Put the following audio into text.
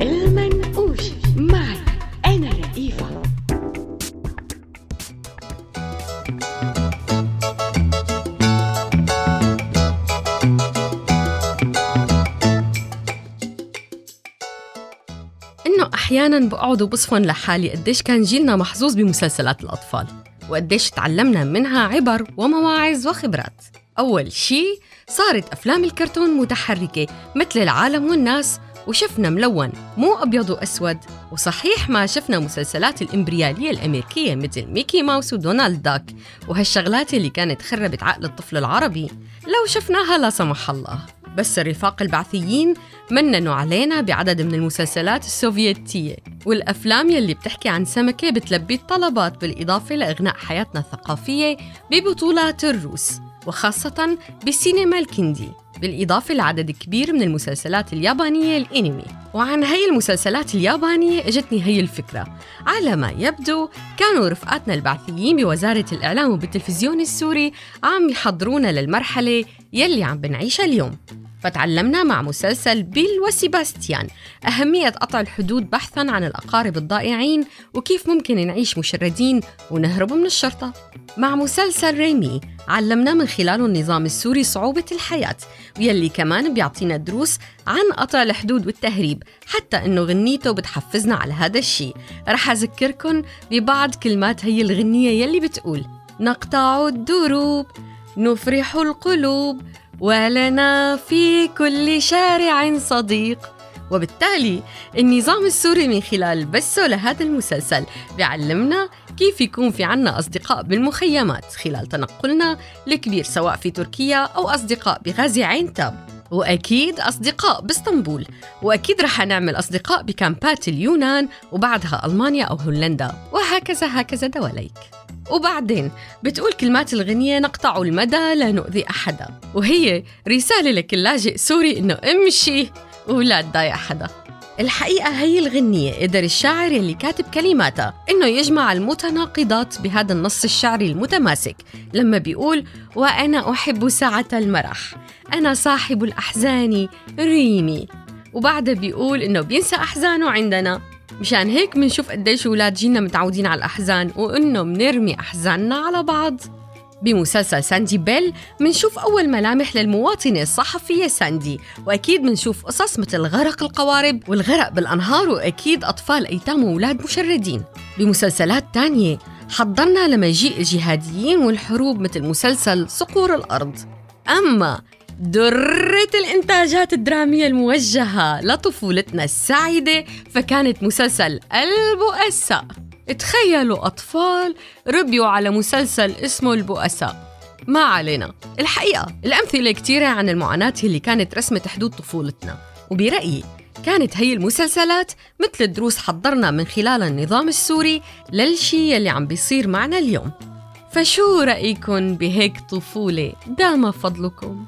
المنقوش معي. أنا رئيفة إنه أحياناً بقعد وبصفن لحالي قديش كان جيلنا محظوظ بمسلسلات الأطفال وقديش تعلمنا منها عبر ومواعظ وخبرات. أول شي صارت أفلام الكرتون متحركة مثل العالم والناس وشفنا ملون مو أبيض وأسود وصحيح ما شفنا مسلسلات الإمبريالية الأمريكية مثل ميكي ماوس ودونالد داك وهالشغلات اللي كانت خربت عقل الطفل العربي. لو شفناها لا سمح الله. بس الرفاق البعثيين مننوا علينا بعدد من المسلسلات السوفيتية والأفلام يلي بتحكي عن سمكة بتلبي الطلبات بالإضافة لإغناء حياتنا الثقافية ببطولات الروس وخاصة بالسينما الكندي. بالإضافة لعدد كبير من المسلسلات اليابانية الإنمي. وعن هي المسلسلات اليابانية إجتني هي الفكرة. على ما يبدو كانوا رفقاتنا البعثيين بوزارة الإعلام وبالتلفزيون السوري عم يحضرونا للمرحلة يلي عم بنعيشها اليوم. فتعلمنا مع مسلسل بيل وسيباستيان أهمية قطع الحدود بحثاً عن الأقارب الضائعين وكيف ممكن نعيش مشردين ونهرب من الشرطة. مع مسلسل ريمي علمنا من خلاله النظام السوري صعوبة الحياة ويلي كمان بيعطينا دروس عن قطع الحدود والتهريب حتى إنه غنيته بتحفزنا على هذا الشيء رح أذكركن ببعض كلمات هي الغنية يلي بتقول نقطع الدروب نفرح القلوب ولنا في كل شارع صديق. وبالتالي النظام السوري من خلال بثه لهذا المسلسل بيعلمنا كيف يكون في عنا أصدقاء بالمخيمات خلال تنقلنا الكبير سواء في تركيا أو أصدقاء بغازي عين تاب وأكيد أصدقاء بإسطنبول. وأكيد رح نعمل أصدقاء بكامبات اليونان وبعدها ألمانيا أو هولندا. وهكذا هكذا دواليك. وبعدين بتقول كلمات الغنية نقطع المدى لا نؤذي أحدا. وهي رسالة لكل لاجئ سوري إنه امشي. ولا تضايق حدا. الحقيقة هي الغنية قدر الشاعر اللي كاتب كلماتها إنه يجمع المتناقضات بهذا النص الشعري المتماسك لما بيقول وأنا أحب ساعة المرح أنا صاحب الأحزان ريمي. وبعدها بيقول إنه بينسى أحزانه عندنا. مشان هيك منشوف قديش ولاد جينا متعودين على الأحزان وإنه منرمي أحزاننا على بعض. بمسلسل ساندي بيل منشوف أول ملامح للمواطنة الصحفية ساندي. وأكيد منشوف قصص مثل غرق القوارب والغرق بالأنهار وأكيد أطفال أيتام وأولاد مشردين. بمسلسلات تانية حضرنا لمجيء الجهاديين والحروب مثل مسلسل صقور الأرض. أما درة الإنتاجات الدرامية الموجهة لطفولتنا السعيدة فكانت مسلسل البؤساء. تخيلوا أطفال ربيوا على مسلسل اسمه البؤساء. ما علينا. الحقيقة الأمثلة كتيرة عن المعاناة اللي كانت رسمة حدود طفولتنا. وبرأيي كانت هي المسلسلات مثل الدروس حضرنا من خلال النظام السوري للشي يلي عم بيصير معنا اليوم. فشو رأيكم بهيك طفولة؟ دام فضلكم؟